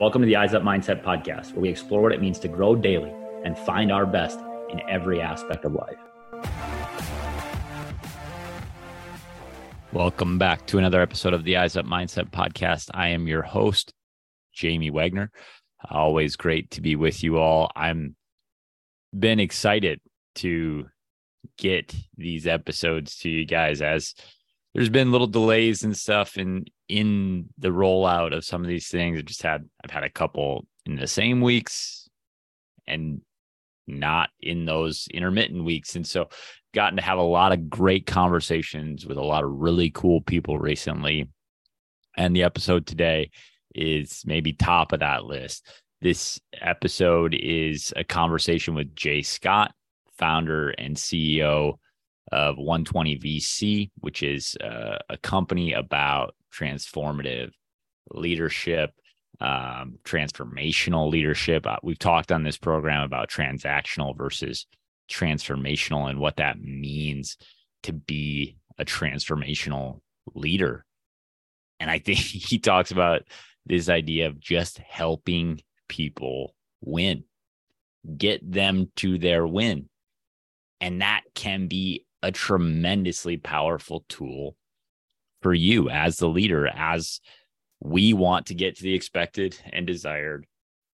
Welcome to the Eyes Up Mindset podcast, where we explore what it means to grow daily and find our best in every aspect of life. Welcome back to another episode of the Eyes Up Mindset podcast. I am your host, Jamie Wagner. Always great to be with you all. I'm been excited to get these episodes to you guys as there's been little delays and stuff in in the rollout of some of these things. I've just had I've had a couple in the same weeks and not in those intermittent weeks. And so gotten to have a lot of great conversations with a lot of really cool people recently. And the episode today is maybe top of that list. This episode is a conversation with Jay Scott, founder and CEO of 120 VC, which is uh, a company about transformative leadership, um, transformational leadership. Uh, we've talked on this program about transactional versus transformational and what that means to be a transformational leader. And I think he talks about this idea of just helping people win, get them to their win. And that can be a tremendously powerful tool for you as the leader, as we want to get to the expected and desired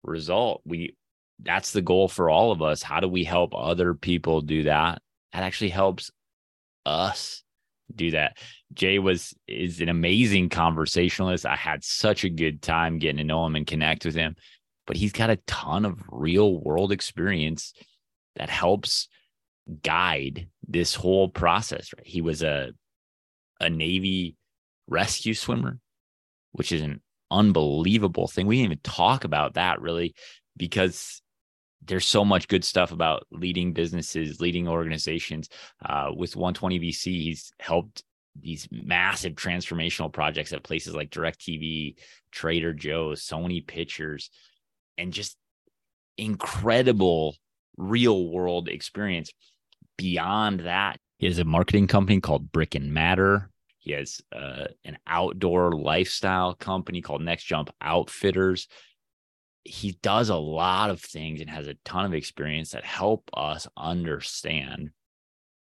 result. We that's the goal for all of us. How do we help other people do that? That actually helps us do that. Jay was is an amazing conversationalist. I had such a good time getting to know him and connect with him. But he's got a ton of real world experience that helps guide this whole process. Right? He was a a Navy rescue swimmer, which is an unbelievable thing. We didn't even talk about that really because there's so much good stuff about leading businesses, leading organizations. Uh, with 120 VC, he's helped these massive transformational projects at places like DirecTV, Trader Joe's, Sony Pictures, and just incredible real world experience. Beyond that, he has a marketing company called Brick and Matter. He has uh, an outdoor lifestyle company called Next Jump Outfitters he does a lot of things and has a ton of experience that help us understand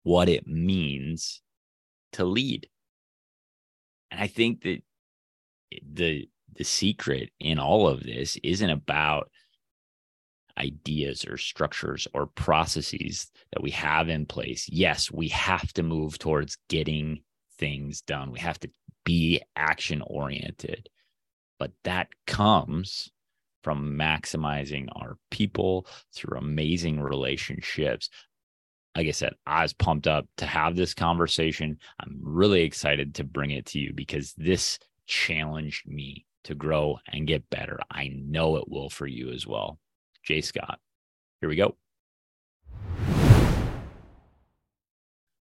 what it means to lead. And I think that the the secret in all of this isn't about ideas or structures or processes that we have in place. Yes, we have to move towards getting things done. We have to be action oriented. But that comes from maximizing our people through amazing relationships. Like I said, I was pumped up to have this conversation. I'm really excited to bring it to you because this challenged me to grow and get better. I know it will for you as well. Jay Scott, here we go.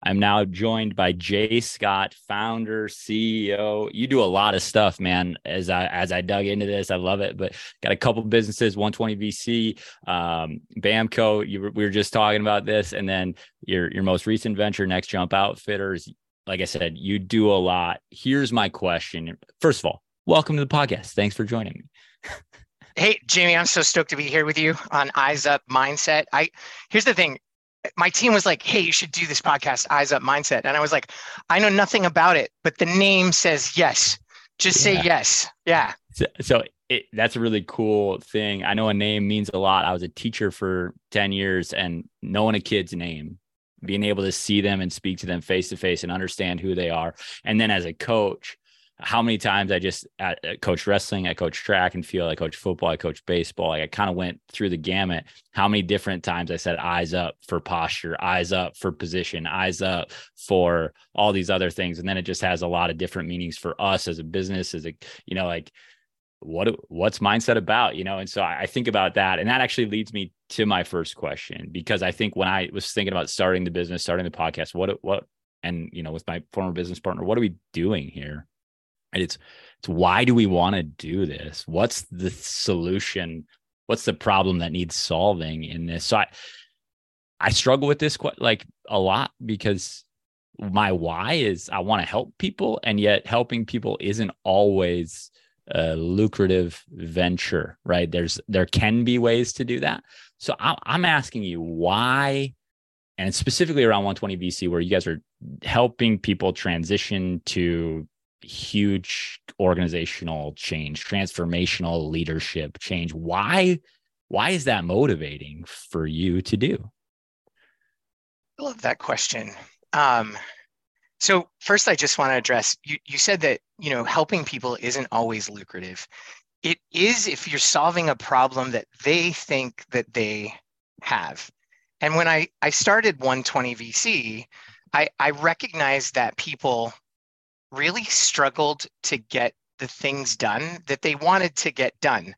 I'm now joined by Jay Scott, founder, CEO. You do a lot of stuff, man. As I as I dug into this, I love it. But got a couple businesses, 120 VC, um, Bamco. You we were just talking about this, and then your your most recent venture, Next Jump Outfitters. Like I said, you do a lot. Here's my question. First of all, welcome to the podcast. Thanks for joining me. Hey, Jamie, I'm so stoked to be here with you on Eyes Up Mindset. I here's the thing my team was like, "Hey, you should do this podcast, Eyes Up Mindset," and I was like, "I know nothing about it, but the name says yes. Just yeah. say yes." Yeah. So, so it, that's a really cool thing. I know a name means a lot. I was a teacher for ten years, and knowing a kid's name, being able to see them and speak to them face to face and understand who they are, and then as a coach, how many times I just I coach wrestling, I coach track and field, I coach football, I coach baseball. Like I kind of went through the gamut. How many different times I said eyes up for posture, eyes up for position, eyes up for all these other things, and then it just has a lot of different meanings for us as a business, as a you know like what what's mindset about you know and so I think about that and that actually leads me to my first question because i think when i was thinking about starting the business starting the podcast what what and you know with my former business partner what are we doing here it's it's why do we want to do this? What's the solution? What's the problem that needs solving in this? So I I struggle with this quite like a lot because my why is I want to help people and yet helping people isn't always a lucrative venture, right? There's there can be ways to do that. So I'm asking you why, and specifically around 120 VC, where you guys are helping people transition to huge organizational change, transformational leadership change. Why, why is that motivating for you to do? I love that question. Um, so first, I just want to address you. You said that you know helping people isn't always lucrative. It is if you're solving a problem that they think that they have. And when I I started 120 VC, I I recognized that people really struggled to get the things done that they wanted to get done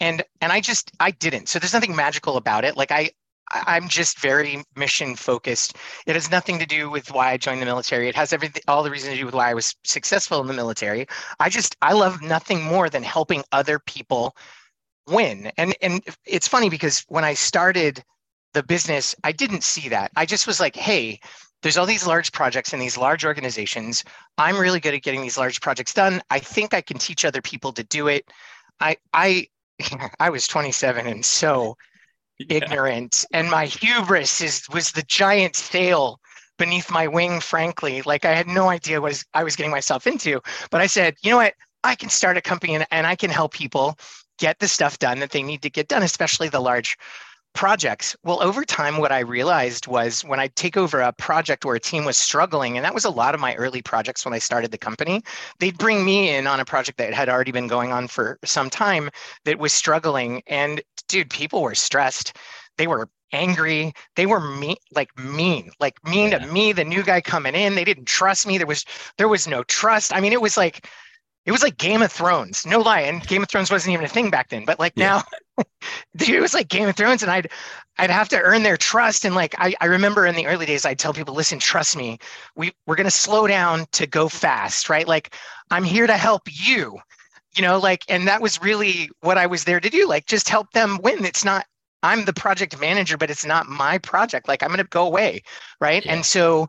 and and i just i didn't so there's nothing magical about it like i I'm just very mission focused. It has nothing to do with why I joined the military. It has everything, all the reason to do with why I was successful in the military. I just, I love nothing more than helping other people win. And and it's funny because when I started the business, I didn't see that. I just was like, hey, there's all these large projects in these large organizations. I'm really good at getting these large projects done. I think I can teach other people to do it. I I I was 27 and so yeah. ignorant and my hubris is was the giant sail beneath my wing frankly like i had no idea what i was getting myself into but i said you know what i can start a company and, and i can help people get the stuff done that they need to get done especially the large projects. Well, over time, what I realized was when I take over a project where a team was struggling, and that was a lot of my early projects when I started the company, they'd bring me in on a project that had already been going on for some time that was struggling. And dude, people were stressed. They were angry. They were mean, like mean, like mean yeah. to me, the new guy coming in. They didn't trust me. There was there was no trust. I mean, it was like it was like Game of Thrones. No lie, and Game of Thrones wasn't even a thing back then. But like yeah. now, it was like Game of Thrones, and I'd I'd have to earn their trust. And like I, I remember in the early days, I'd tell people, listen, trust me, we we're gonna slow down to go fast, right? Like I'm here to help you, you know, like, and that was really what I was there to do, like just help them win. It's not I'm the project manager, but it's not my project. Like I'm gonna go away, right? Yeah. And so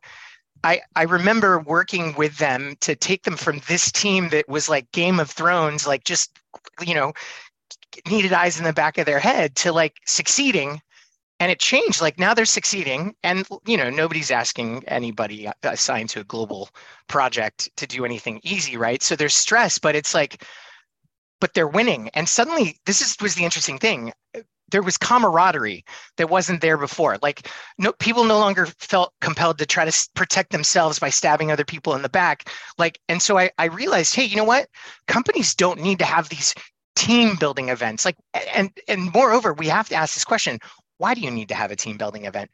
I, I remember working with them to take them from this team that was like Game of Thrones, like just, you know, needed eyes in the back of their head to like succeeding. And it changed. Like now they're succeeding. And, you know, nobody's asking anybody uh, assigned to a global project to do anything easy, right? So there's stress, but it's like, but they're winning. And suddenly, this is was the interesting thing there was camaraderie that wasn't there before. Like no people no longer felt compelled to try to protect themselves by stabbing other people in the back. Like, and so I, I realized, hey, you know what? Companies don't need to have these team building events. Like, and and moreover, we have to ask this question: Why do you need to have a team building event?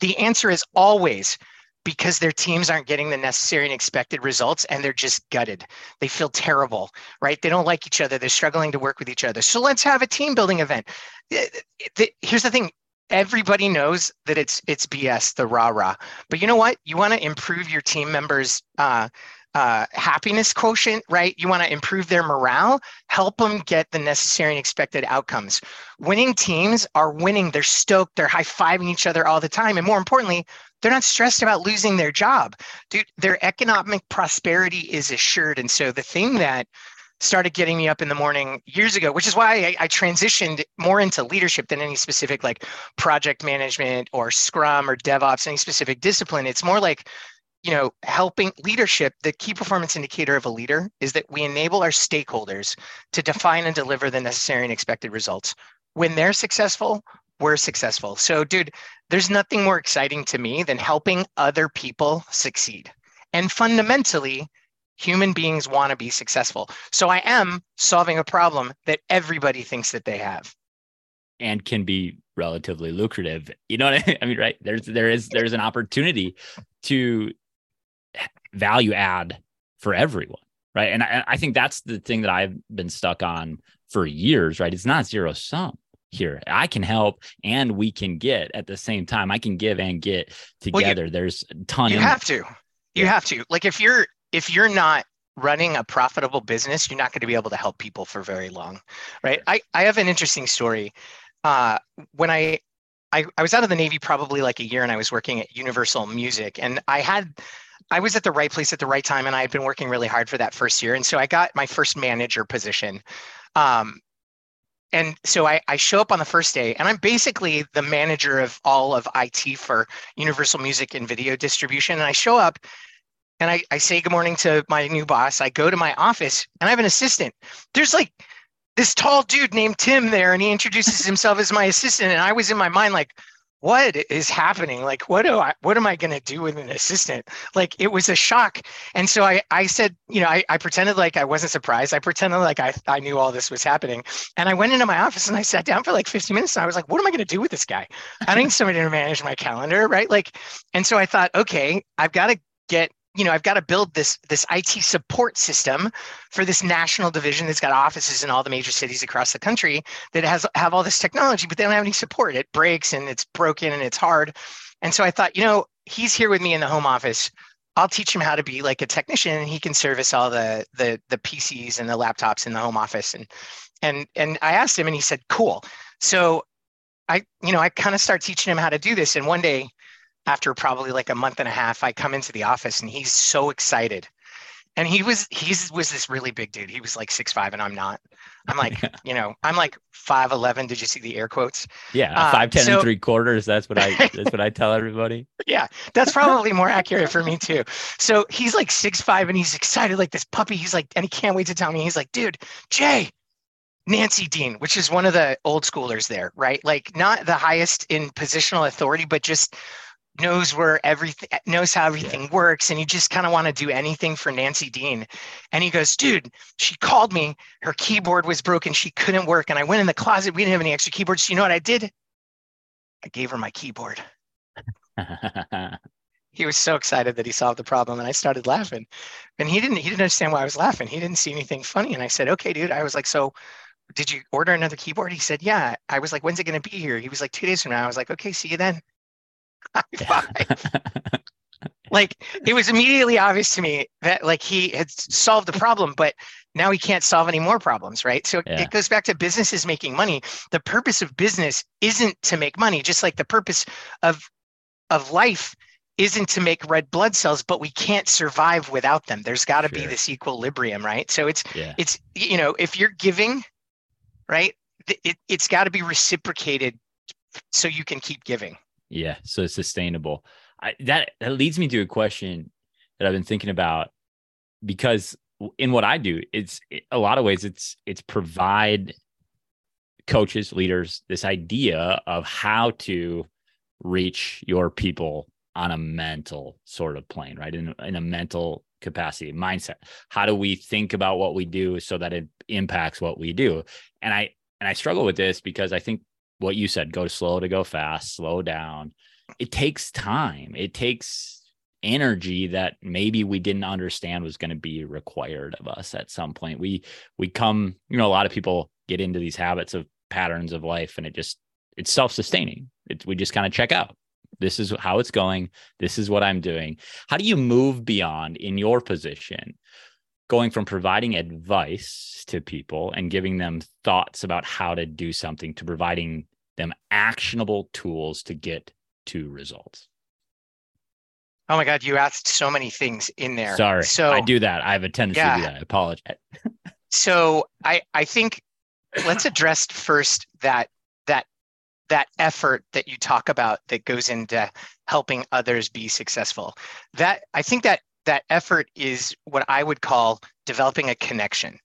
The answer is always because their teams aren't getting the necessary and expected results and they're just gutted. They feel terrible, right? They don't like each other. They're struggling to work with each other. So let's have a team building event. Here's the thing everybody knows that it's it's BS, the rah rah. But you know what? You want to improve your team members' uh, uh, happiness quotient, right? You want to improve their morale, help them get the necessary and expected outcomes. Winning teams are winning. They're stoked. They're high fiving each other all the time. And more importantly, they're not stressed about losing their job. Dude, their economic prosperity is assured. And so the thing that started getting me up in the morning years ago, which is why I, I, transitioned more into leadership than any specific like project management or Scrum or DevOps, any specific discipline. It's more like, you know, helping leadership. The key performance indicator of a leader is that we enable our stakeholders to define and deliver the necessary and expected results. When they're successful, we're successful. So, dude, there's nothing more exciting to me than helping other people succeed. And fundamentally, human beings want to be successful. So I am solving a problem that everybody thinks that they have. And can be relatively lucrative. You know what I mean? I mean, right. There's there is there's an opportunity to value add for everyone. Right. And I, I think that's the thing that I've been stuck on for years, right? It's not zero sum here. I can help and we can get at the same time. I can give and get together. Well, you, There's a ton. You have to. You yeah. have to. Like if you're if you're not running a profitable business, you're not going to be able to help people for very long, right? I I have an interesting story. Uh, when I I, I was out of the Navy probably like a year and I was working at Universal Music and I had I was at the right place at the right time, and I had been working really hard for that first year. And so I got my first manager position. Um, and so I, I show up on the first day, and I'm basically the manager of all of IT for Universal Music and Video Distribution. And I show up, and I, I say good morning to my new boss. I go to my office, and I have an assistant. There's like this tall dude named Tim there, and he introduces himself as my assistant. And I was in my mind like, what is happening? Like, what do I, what am I going to do with an assistant? Like, it was a shock. And so I, I said, you know, I, I pretended like I wasn't surprised. I pretended like I, I knew all this was happening. And I went into my office and I sat down for like 15 minutes and I was like, what am I going to do with this guy? I need somebody to manage my calendar. Right. Like, and so I thought, okay, I've got to get you know, I've got to build this this IT support system for this national division that's got offices in all the major cities across the country that has have all this technology, but they don't have any support. It breaks and it's broken and it's hard. And so I thought, you know, he's here with me in the home office. I'll teach him how to be like a technician and he can service all the the the PCs and the laptops in the home office. And and and I asked him and he said, cool. So I, you know, I kind of start teaching him how to do this. And one day after probably like a month and a half, I come into the office and he's so excited. And he was he's was this really big dude. He was like six five and I'm not. I'm like, you know, I'm like five eleven. Did you see the air quotes? Yeah, uh, five ten so, and three quarters. That's what I that's what I tell everybody. Yeah, that's probably more accurate for me too. So he's like six five and he's excited like this puppy. He's like, and he can't wait to tell me. He's like, dude, Jay, Nancy Dean, which is one of the old schoolers there, right? Like not the highest in positional authority, but just knows where everything knows how everything yeah. works and you just kind of want to do anything for Nancy Dean. And he goes, dude, she called me, her keyboard was broken, she couldn't work. And I went in the closet, we didn't have any extra keyboards. So you know what I did? I gave her my keyboard. he was so excited that he solved the problem and I started laughing. And he didn't he didn't understand why I was laughing. He didn't see anything funny. And I said, okay, dude. I was like, so did you order another keyboard? He said, yeah. I was like, when's it going to be here? He was like, two days from now. I was like, okay, see you then like it was immediately obvious to me that like he had solved the problem, but now he can't solve any more problems, right? So yeah. it goes back to businesses making money. The purpose of business isn't to make money, just like the purpose of of life isn't to make red blood cells, but we can't survive without them. There's got to sure. be this equilibrium, right? So it's yeah. it's you know if you're giving, right, it, it's got to be reciprocated so you can keep giving. Yeah, so it's sustainable. I, that that leads me to a question that I've been thinking about because in what I do, it's a lot of ways it's it's provide coaches, leaders this idea of how to reach your people on a mental sort of plane, right? In, in a mental capacity, mindset. How do we think about what we do so that it impacts what we do? And I and I struggle with this because I think what you said go slow to go fast slow down. It takes time. It takes energy that maybe we didn't understand was going to be required of us at some point. We we come you know a lot of people get into these habits of patterns of life and it just it's self-sustaining. It, we just kind of check out. This is how it's going. This is what i'm doing. How do you move beyond in your position going from providing advice to people and giving them thoughts about how to do something to providing them actionable tools to get to results. Oh my God, you asked so many things in there. Sorry. So I do that. I have a tendency yeah. to do that. I apologize. so I, I think let's address first that that that effort that you talk about that goes into helping others be successful. That I think that that effort is what I would call developing a connection.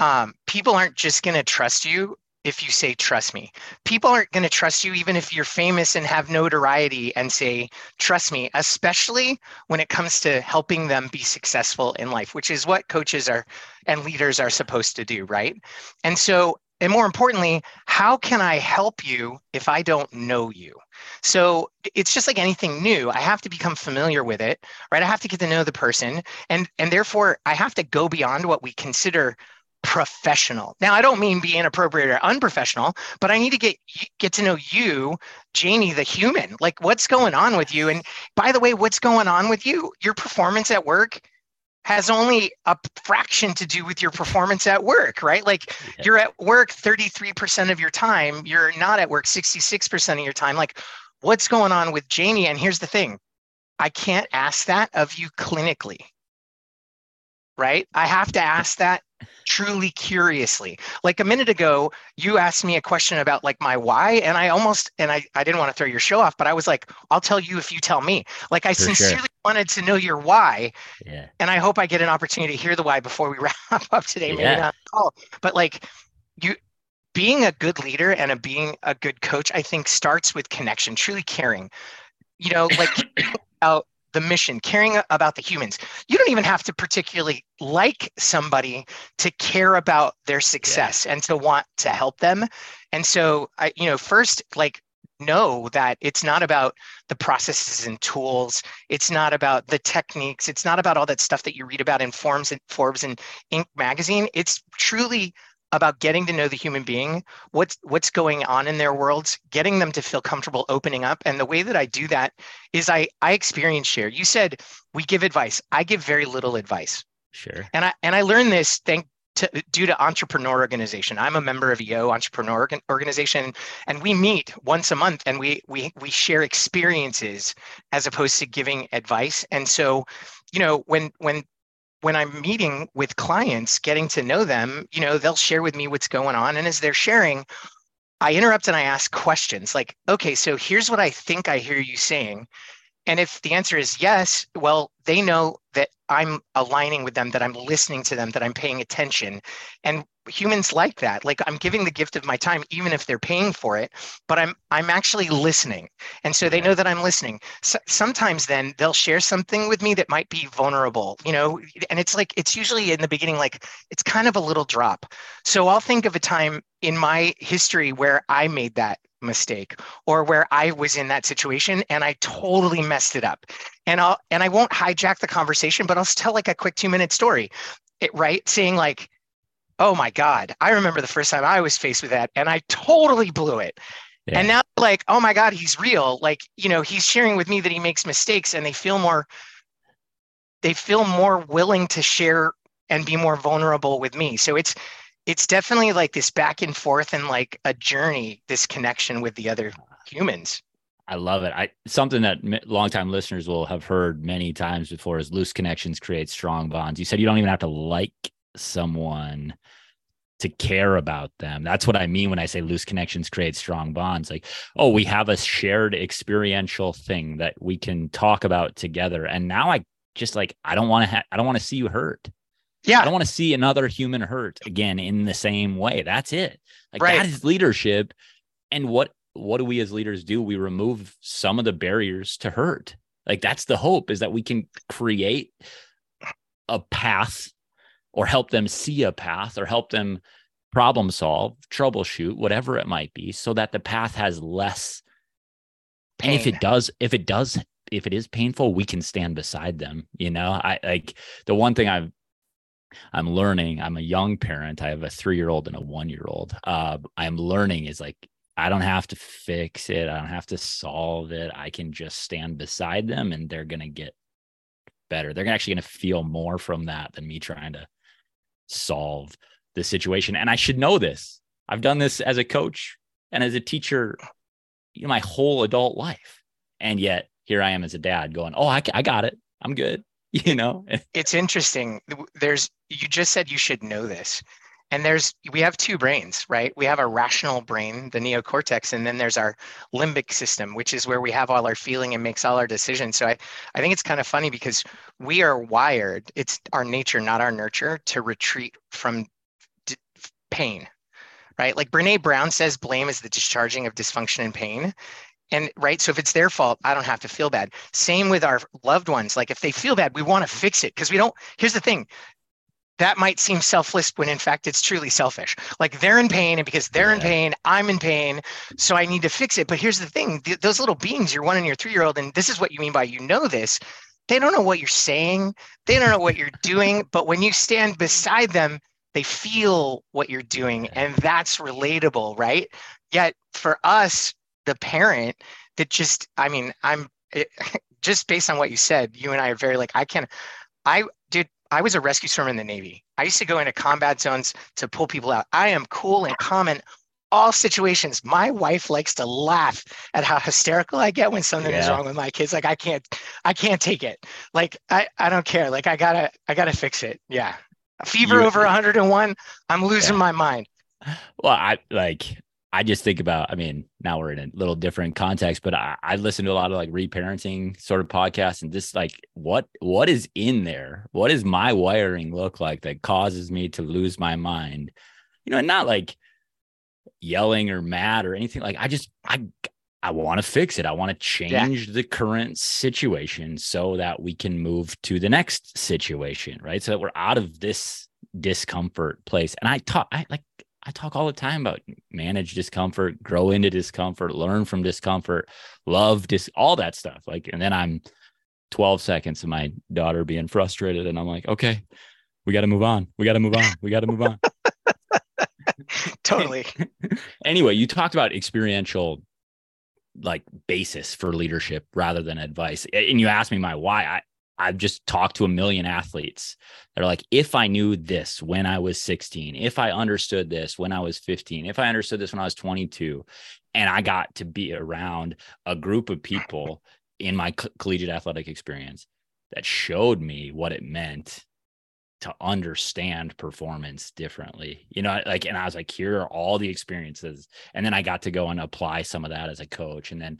Um, people aren't just going to trust you if you say trust me. People aren't going to trust you even if you're famous and have notoriety and say trust me, especially when it comes to helping them be successful in life, which is what coaches are and leaders are supposed to do, right? And so and more importantly, how can I help you if I don't know you? So it's just like anything new. I have to become familiar with it, right? I have to get to know the person, and and therefore I have to go beyond what we consider professional. Now, I don't mean be inappropriate or unprofessional, but I need to get get to know you, Jamie, the human. Like, what's going on with you? And by the way, what's going on with you? Your performance at work has only a fraction to do with your performance at work, right? Like yeah. you're at work 33% of your time, you're not at work 66% of your time. Like what's going on with Jamie? And here's the thing I can't ask that of you clinically. Right? I have to ask that truly curiously. Like a minute ago, you asked me a question about like my why, and I almost and I, I didn't want to throw your show off, but I was like, I'll tell you if you tell me. Like I For sincerely sure. wanted to know your why. Yeah. And I hope I get an opportunity to hear the why before we wrap up today. Maybe yeah. not call. But like you being a good leader and a being a good coach, I think starts with connection, truly caring. You know, like out the mission, caring about the humans. You don't even have to particularly like somebody to care about their success yeah. and to want to help them. And so, I, you know, first, like, know that it's not about the processes and tools. It's not about the techniques. It's not about all that stuff that you read about in Forms and Forbes and Inc. magazine. It's truly about getting to know the human being, what's what's going on in their worlds, getting them to feel comfortable opening up. And the way that I do that is I I experience share. You said we give advice. I give very little advice. Sure. And I and I learned this thank to, due to entrepreneur organization i'm a member of EO entrepreneur organization and we meet once a month and we we we share experiences as opposed to giving advice and so you know when when when I'm meeting with clients, getting to know them, you know, they'll share with me what's going on. And as they're sharing, I interrupt and I ask questions like, okay, so here's what I think I hear you saying. And if the answer is yes, well, they know that I'm aligning with them, that I'm listening to them, that I'm paying attention. And humans like that. Like I'm giving the gift of my time, even if they're paying for it, but I'm I'm actually listening. And so they know that I'm listening. So, sometimes then they'll share something with me that might be vulnerable, you know, and it's like it's usually in the beginning, like it's kind of a little drop. So I'll think of a time in my history where I made that mistake or where I was in that situation and I totally messed it up. And I'll and I won't hijack the conversation, but I'll tell like a quick two minute story. It right saying like, oh my God, I remember the first time I was faced with that and I totally blew it. Yeah. And now like, oh my God, he's real. Like, you know, he's sharing with me that he makes mistakes and they feel more they feel more willing to share and be more vulnerable with me. So it's it's definitely like this back and forth and like a journey, this connection with the other ah. humans. I love it. I something that longtime listeners will have heard many times before is loose connections create strong bonds. You said you don't even have to like someone to care about them. That's what I mean when I say loose connections create strong bonds. Like, oh, we have a shared experiential thing that we can talk about together. And now I just like I don't want to ha- I don't want to see you hurt. Yeah. I don't want to see another human hurt again in the same way. That's it. Like right. that is leadership. And what what do we as leaders do? We remove some of the barriers to hurt. Like that's the hope is that we can create a path or help them see a path or help them problem solve, troubleshoot, whatever it might be, so that the path has less Pain. And if it does, if it does, if it is painful, we can stand beside them. You know, I like the one thing I've I'm learning. I'm a young parent. I have a three year old and a one year old. Uh, I'm learning is like I don't have to fix it. I don't have to solve it. I can just stand beside them, and they're gonna get better. They're actually gonna feel more from that than me trying to solve the situation. And I should know this. I've done this as a coach and as a teacher, you know, my whole adult life, and yet here I am as a dad going, "Oh, I, I got it. I'm good." you know? It's interesting. There's you just said you should know this. And there's we have two brains right? We have our rational brain the neocortex and then there's our limbic system which is where we have all our feeling and makes all our decisions. So i i think it's kind of funny because we are wired it's our nature not our nurture to retreat from d- pain right? Like brene brown says blame is the discharging of dysfunction and pain and right so if it's their fault i don't have to feel bad. Same with our loved ones. Like if they feel bad we want to fix it because we don't here's the thing. That might seem selfless when in fact it's truly selfish. Like they're in pain and because they're yeah. in pain i'm in pain so i need to fix it. But here's the thing th- those little beings your one and your three year old and this is what you mean by you know this they don't know what you're saying they don't know what you're doing but when you stand beside them they feel what you're doing and that's relatable right? Yet for us the parent that just i mean i'm it, eh, just based on what you said you and i are very like i can i did i was a rescue swimmer in the navy i used to go into combat zones to pull people out i am cool and calm in all situations. My wife likes to laugh at how hysterical I get when something yeah. is wrong with my kids. Like I can't, I can't take it. Like I, I don't care. Like I gotta, I gotta fix it. Yeah. A fever you, over 101. I'm losing yeah. my mind. Well, I like, I just think about, I mean, now we're in a little different context, but I, I listen to a lot of like reparenting sort of podcasts and just like what what is in there? What does my wiring look like that causes me to lose my mind? You know, and not like yelling or mad or anything. Like I just I I want to fix it. I want to change yeah. the current situation so that we can move to the next situation, right? So that we're out of this discomfort place. And I talk I like I talk all the time about manage discomfort, grow into discomfort, learn from discomfort, love dis all that stuff. Like and then I'm 12 seconds of my daughter being frustrated and I'm like, "Okay, we got to move on. We got to move on. We got to move on." totally. anyway, you talked about experiential like basis for leadership rather than advice. And you asked me my why. I I've just talked to a million athletes that are like, if I knew this when I was 16, if I understood this when I was 15, if I understood this when I was 22, and I got to be around a group of people in my co- collegiate athletic experience that showed me what it meant to understand performance differently you know like and i was like here are all the experiences. And then i got to go and apply some of that as a coach and then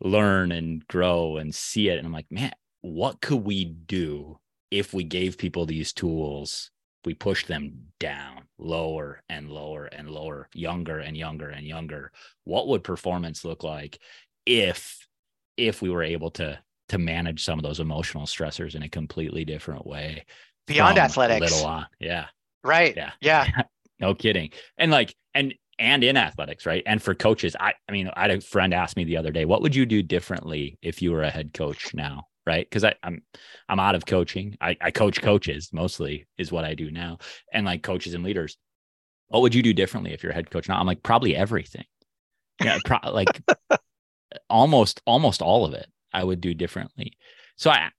learn and grow and see it. And i'm like man what could we do if we gave people these tools we push them down lower and lower and lower younger and younger and younger what would performance look like if if we were able to to manage some of those emotional stressors in a completely different way beyond athletics. Little on. Yeah. Right. Yeah. Yeah. no kidding. And like, and, and in athletics, right? And for coaches, I, I mean, I had a friend ask me the other day, what would you do differently if you were a head coach now? Right. Cause I, I'm, I'm out of coaching. I, I coach coaches mostly is what I do now. And like coaches and leaders, what would you do differently if you're a head coach now? I'm like, probably everything. Yeah. Pro- like almost, almost all of it I would do differently. So I,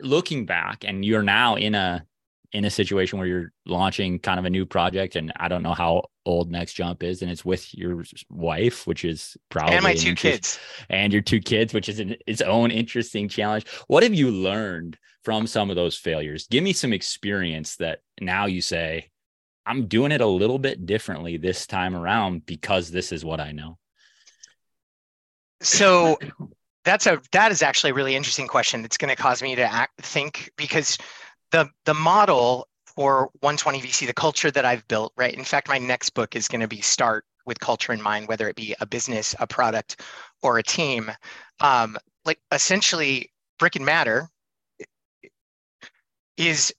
looking back and you're now in a in a situation where you're launching kind of a new project and I don't know how old Next Jump is and it's with your wife which is probably and my two kids. and your two kids which is an, its own interesting challenge. What have you learned from some of those failures? Give me some experience that now you say I'm doing it a little bit differently this time around because this is what I know. So that's a that is actually a really interesting question. It's going to cause me to act, think because the the model for 120 VC, the culture that I've built, right? In fact, my next book is going to be start with culture in mind, whether it be a business, a product, or a team. Um, like essentially, brick and matter is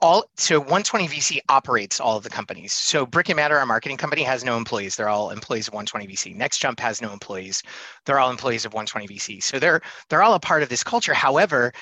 all so 120 VC operates all of the companies. So Brick and Matter, our marketing company, has no employees. They're all employees of 120 VC. Next Jump has no employees. They're all employees of 120 VC. So they're they're all a part of this culture. However,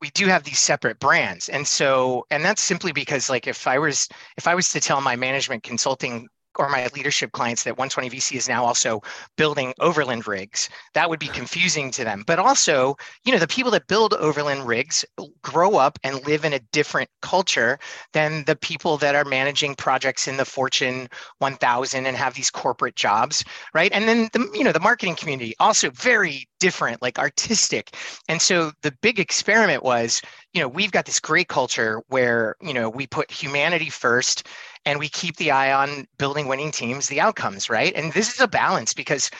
we do have these separate brands. And so and that's simply because like if i was if i was to tell my management consulting or my leadership clients that 120 VC is now also building overland rigs. That would be confusing to them. But also, you know, the people that build overland rigs grow up and live in a different culture than the people that are managing projects in the Fortune 1000 and have these corporate jobs, right? And then the you know, the marketing community also very different, like artistic. And so the big experiment was, you know, we've got this great culture where, you know, we put humanity first and we keep the eye on building winning teams, the outcomes, right? And this is a balance because,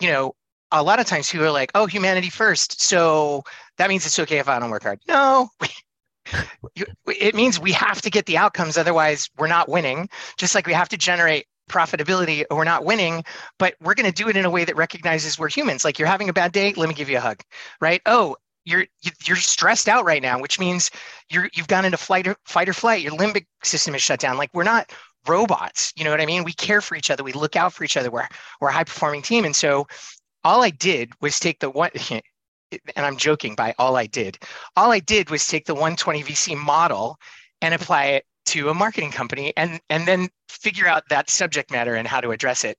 you know, a lot of times people are like, oh, humanity first. So that means it's okay if I don't work hard. No, it means we have to get the outcomes. Otherwise, we're not winning. Just like we have to generate profitability or we're not winning, but we're going to do it in a way that recognizes we're humans. Like you're having a bad day, let me give you a hug, right? Oh, you're you're stressed out right now, which means you're you've gone into flight or fight or flight. Your limbic system is shut down. Like we're not robots. You know what I mean? We care for each other. We look out for each other. We're we're a high performing team. And so all I did was take the one and I'm joking by all I did. All I did was take the 120 VC model and apply it to a marketing company and and then figure out that subject matter and how to address it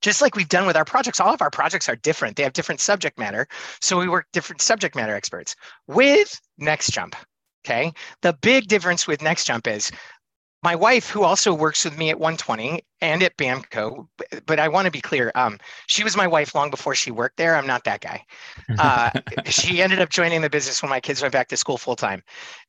just like we've done with our projects, all of our projects are different. They have different subject matter. So we work different subject matter experts with Next Jump. Okay. The big difference with Next Jump is my wife, who also works with me at 120 and at BAMCO, but I want to be clear. Um, she was my wife long before she worked there. I'm not that guy. Uh, she ended up joining the business when my kids went back to school full time,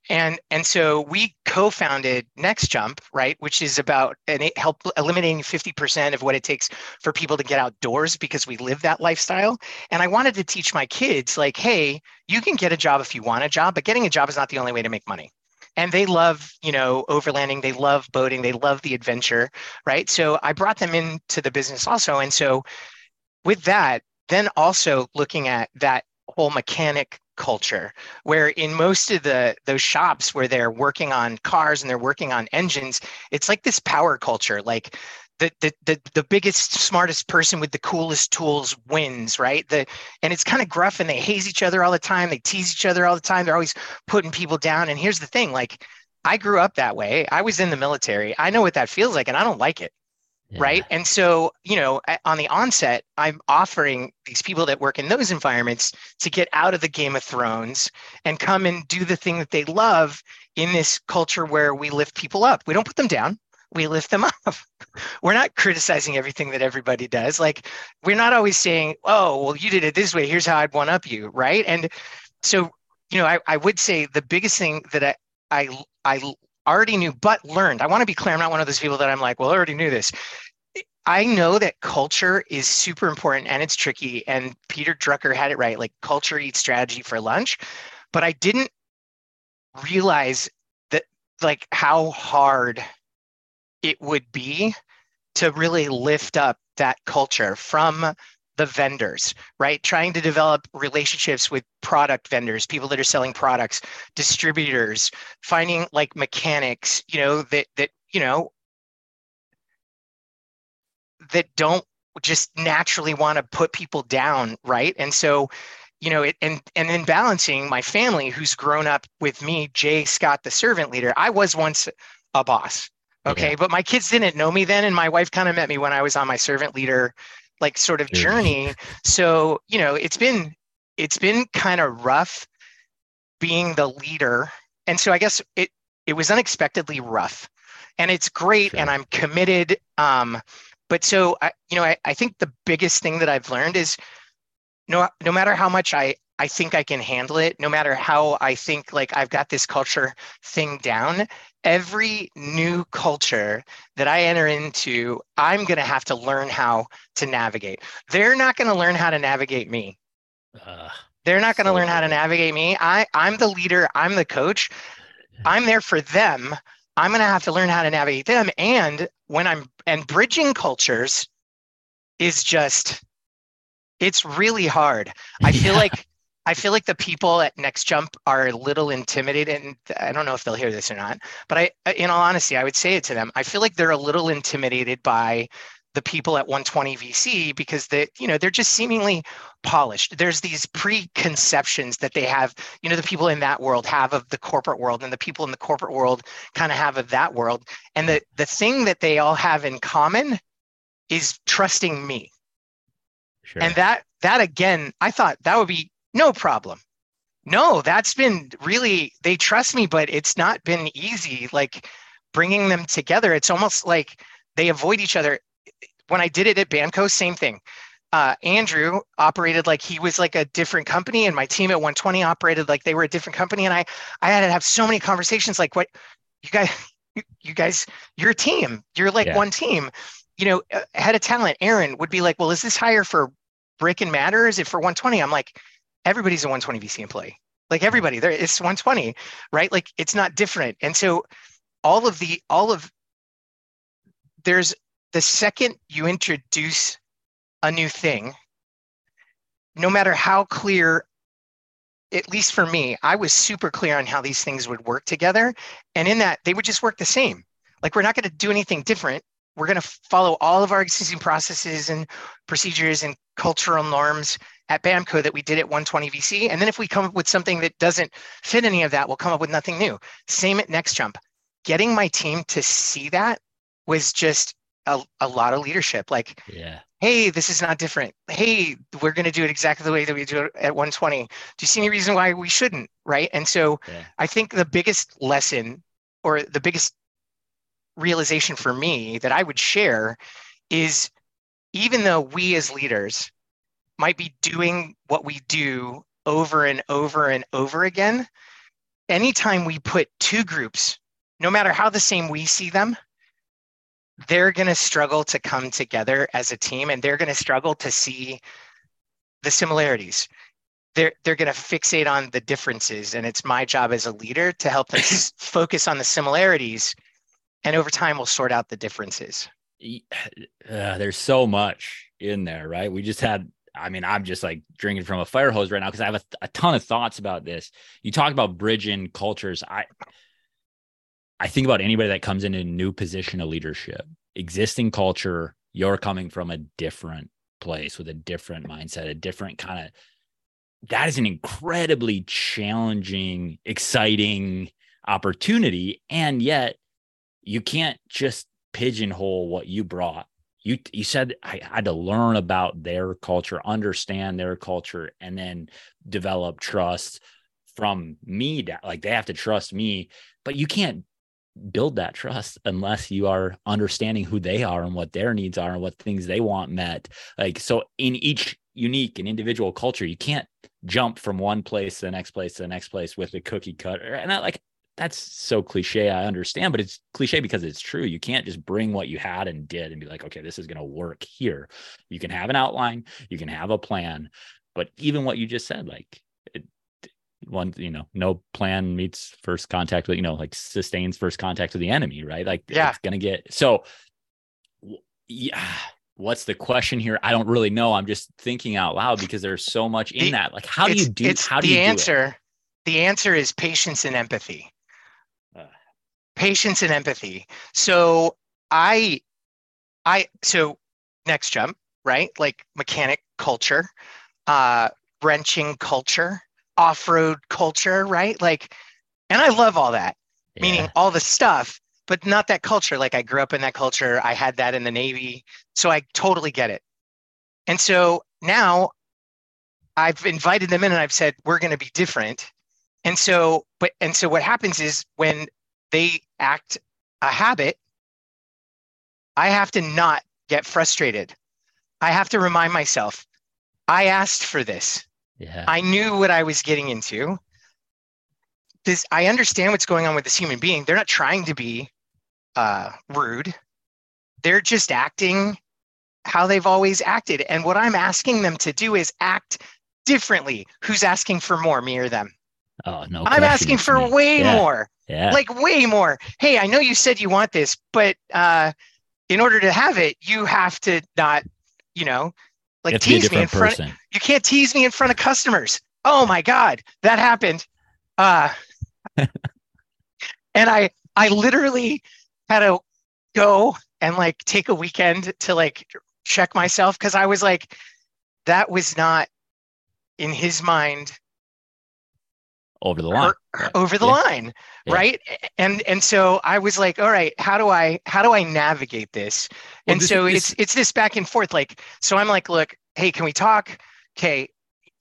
and and so we co-founded Next Jump, right, which is about and it help eliminating 50% of what it takes for people to get outdoors because we live that lifestyle. And I wanted to teach my kids, like, hey, you can get a job if you want a job, but getting a job is not the only way to make money and they love you know overlanding they love boating they love the adventure right? So i brought them into the business also. And so with that then also looking at that whole mechanic culture where in most of the those shops where they're working on cars and they're working on engines it's like this power culture. Like the, the the the biggest smartest person with the coolest tools wins right the and it's kind of gruff and they haze each other all the time they tease each other all the time they're always putting people down and here's the thing like i grew up that way i was in the military i know what that feels like and i don't like it yeah. right and so you know on the onset i'm offering these people that work in those environments to get out of the game of thrones and come and do the thing that they love in this culture where we lift people up we don't put them down we lift them up. We're not criticizing everything that everybody does. Like we're not always saying, oh, well, you did it this way. Here's how I'd one up you. Right. And so, you know, I, I would say the biggest thing that I, I, I already knew, but learned, I want to be clear. I'm not one of those people that I'm like, well, I already knew this. I know that culture is super important and it's tricky. And Peter Drucker had it right like culture eats strategy for lunch. But I didn't realize that, like, how hard it would be to really lift up that culture from the vendors, right? Trying to develop relationships with product vendors, people that are selling products, distributors, finding like mechanics, you know, that that, you know, that don't just naturally want to put people down, right? And so, you know, it and and then balancing my family who's grown up with me, Jay Scott, the servant leader. I was once a boss, Okay. But my kids didn't know me then. And my wife kind of met me when I was on my servant leader, like sort of journey. So, you know, it's been, it's been kind of rough being the leader. And so I guess it, it was unexpectedly rough and it's great. Sure. And I'm committed. Um, but so I, you know, I, I think the biggest thing that I've learned is no, no matter how much I, I think I can handle it, no matter how I think like I've got this culture thing down, every new culture that I enter into, I'm going to have to learn how to navigate. They're not going to learn how to navigate me. Uh, They're not going to so learn how to navigate me. I, I'm the leader, I'm the coach. I'm there for them. I'm going to have to learn how to navigate them. And when I'm, and bridging cultures is just, it's really hard. I feel yeah. like I feel like the people at Next Jump are a little intimidated, and I don't know if they'll hear this or not. But I, in all honesty, I would say it to them. I feel like they're a little intimidated by the people at 120 VC because they, you know, they're just seemingly polished. There's these preconceptions that they have, you know, the people in that world have of the corporate world, and the people in the corporate world kind of have of that world. And the the thing that they all have in common is trusting me. Sure. And that that again, I thought that would be no problem. No, that's been really, they trust me, but it's not been easy. Like bringing them together, it's almost like they avoid each other. When I did it at BAMCO, same thing. Uh, Andrew operated like he was like a different company, and my team at 120 operated like they were a different company. And I, I had to have so many conversations like, what you guys, you, guys, you're team. You're like yeah. one team. You know, head of talent, Aaron would be like, well, is this hire for brick and matter? Is it for 120? I'm like, everybody's a 120 VC employee. Like everybody, there it's 120, right? Like it's not different. And so all of the all of there's the second you introduce a new thing, no matter how clear at least for me, I was super clear on how these things would work together. And in that, they would just work the same. Like, we're not going to do anything different. We're going to follow all of our existing processes and procedures and cultural norms at BAMCO that we did at 120 VC. And then if we come up with something that doesn't fit any of that, we'll come up with nothing new. Same at Next Jump. Getting my team to see that was just a, a lot of leadership. Like, yeah. hey, this is not different. Hey, we're going to do it exactly the way that we do it at 120. Do you see any reason why we shouldn't? Right. And so yeah. I think the biggest lesson or the biggest realization for me that I would share is even though we as leaders might be doing what we do over and over and over again, anytime we put two groups, no matter how the same we see them, they're going to struggle to come together as a team and they're going to struggle to see the similarities. They're, they're going to fixate on the differences. And it's my job as a leader to help them focus on the similarities. And over time, we'll sort out the differences. Uh, there's so much in there, right? We just had I mean, I'm just like drinking from a fire hose right now because I have a, a, ton of thoughts about this. You talk about bridging cultures. I I think about anybody that comes in a new position of leadership, existing culture. You're coming from a different place with a different mindset, a different kind of. That is an incredibly challenging, exciting opportunity, and yet you can't just pigeonhole what you brought you you said I had to learn about their culture, understand their culture, and then develop trust from me. Like they have to trust me, but you can't build that trust unless you are understanding who they are and what their needs are and what things they want met. Like so, in each unique and individual culture, you can't jump from one place to the next place to the next place with a cookie cutter. And I like that's so cliche. I understand, but it's cliche because it's true. You can't just bring what you had and did and be like, okay, this is going to work here. You can have an outline, you can have a plan, but even what you just said, like it, one, you know, no plan meets first contact with, you know, like sustains first contact with the enemy, right? Like, yeah, it's going to get so. Yeah, what's the question here? I don't really know. I'm just thinking out loud because there's so much in that. Like, how do you do? How do the you answer? The answer is patience and empathy patience and empathy. So i i so next jump right? Like mechanic culture uh wrenching culture off-road culture right? Like and i love all that yeah. meaning all the stuff but not that culture. Like i grew up in that culture. I had that in the navy. So i totally get it. And so now i've invited them in and i've said we're going to be different. And so but and so what happens is when they act a habit, I have to not get frustrated. I have to remind myself, I asked for this. Yeah. I knew what I was getting into. This I understand what's going on with this human being. They're not trying to be uh, rude. They're just acting how they've always acted. And what I'm asking them to do is act differently. Who's asking for more, me or them? Oh no! I'm asking for me. way yeah. more. Yeah. Like way more. Hey, I know you said you want this, but uh, in order to have it, you have to not, you know, like tease me in front. Person. You can't tease me in front of customers. Oh my God, that happened. Uh, and I, I literally had to go and like take a weekend to like check myself because I was like, that was not in his mind over the line. over the yeah. line yeah. right? And and so i was like all right how do i how do i navigate this? Well, and this, so this, it's it's this back and forth like so i'm like look hey can we talk? Okay